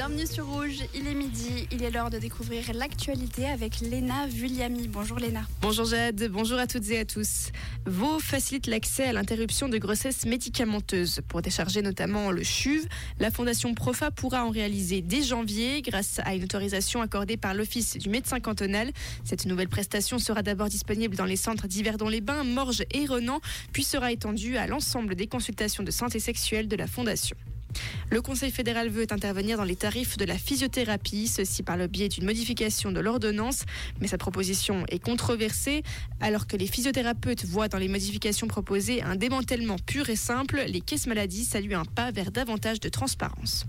Bienvenue sur Rouge, il est midi, il est l'heure de découvrir l'actualité avec Léna Vulliami. Bonjour Léna. Bonjour Jade, bonjour à toutes et à tous. Vaux facilite l'accès à l'interruption de grossesse médicamenteuse. Pour décharger notamment le CHUV, la Fondation Profa pourra en réaliser dès janvier grâce à une autorisation accordée par l'Office du médecin cantonal. Cette nouvelle prestation sera d'abord disponible dans les centres d'Yverdon-les-Bains, Morges et Renan, puis sera étendue à l'ensemble des consultations de santé sexuelle de la Fondation. Le Conseil fédéral veut intervenir dans les tarifs de la physiothérapie, ceci par le biais d'une modification de l'ordonnance, mais sa proposition est controversée. Alors que les physiothérapeutes voient dans les modifications proposées un démantèlement pur et simple, les caisses maladies saluent un pas vers davantage de transparence.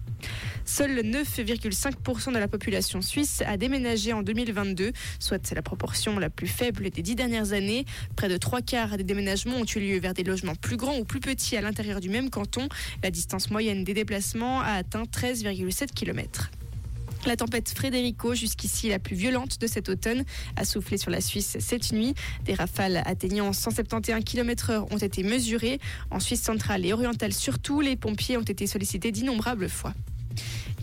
Seul 9,5% de la population suisse a déménagé en 2022, soit la proportion la plus faible des dix dernières années. Près de trois quarts des déménagements ont eu lieu vers des logements plus grands ou plus petits à l'intérieur du même canton. La distance moyenne des déplacements a atteint 13,7 km. La tempête Frédérico, jusqu'ici la plus violente de cet automne, a soufflé sur la Suisse cette nuit. Des rafales atteignant 171 km/h ont été mesurées. En Suisse centrale et orientale surtout, les pompiers ont été sollicités d'innombrables fois.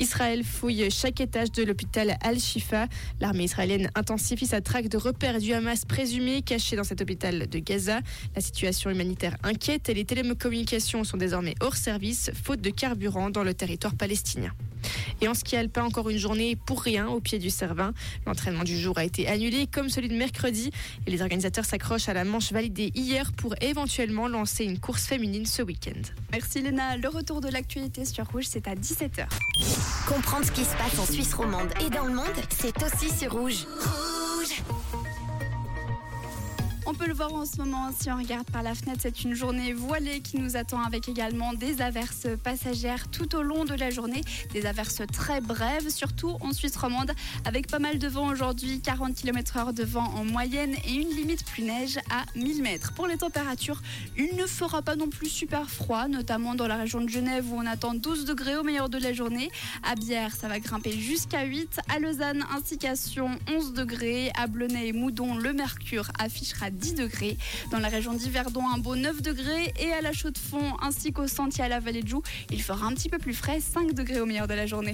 Israël fouille chaque étage de l'hôpital Al-Shifa. L'armée israélienne intensifie sa traque de repères du Hamas présumé cachés dans cet hôpital de Gaza. La situation humanitaire inquiète et les télécommunications sont désormais hors service, faute de carburant dans le territoire palestinien. Et en ski alpin, encore une journée pour rien au pied du Cervin. L'entraînement du jour a été annulé comme celui de mercredi et les organisateurs s'accrochent à la manche validée hier pour éventuellement lancer une course féminine ce week-end. Merci Léna. Le retour de l'actualité sur Rouge, c'est à 17h. Comprendre ce qui se passe en Suisse romande et dans le monde, c'est aussi sur Rouge. Peut le voir en ce moment si on regarde par la fenêtre. C'est une journée voilée qui nous attend avec également des averses passagères tout au long de la journée. Des averses très brèves, surtout en Suisse romande, avec pas mal de vent aujourd'hui, 40 km/h de vent en moyenne et une limite plus neige à 1000 mètres. Pour les températures, il ne fera pas non plus super froid, notamment dans la région de Genève où on attend 12 degrés au meilleur de la journée. À Bière, ça va grimper jusqu'à 8. À Lausanne ainsi qu'à Sion, 11 degrés. À Blenay et Moudon, le mercure affichera 10 degrés. Dans la région d'Yverdon, un beau 9 degrés. Et à la Chaux-de-Fonds ainsi qu'au Sentier à la Vallée de Joux, il fera un petit peu plus frais, 5 degrés au meilleur de la journée.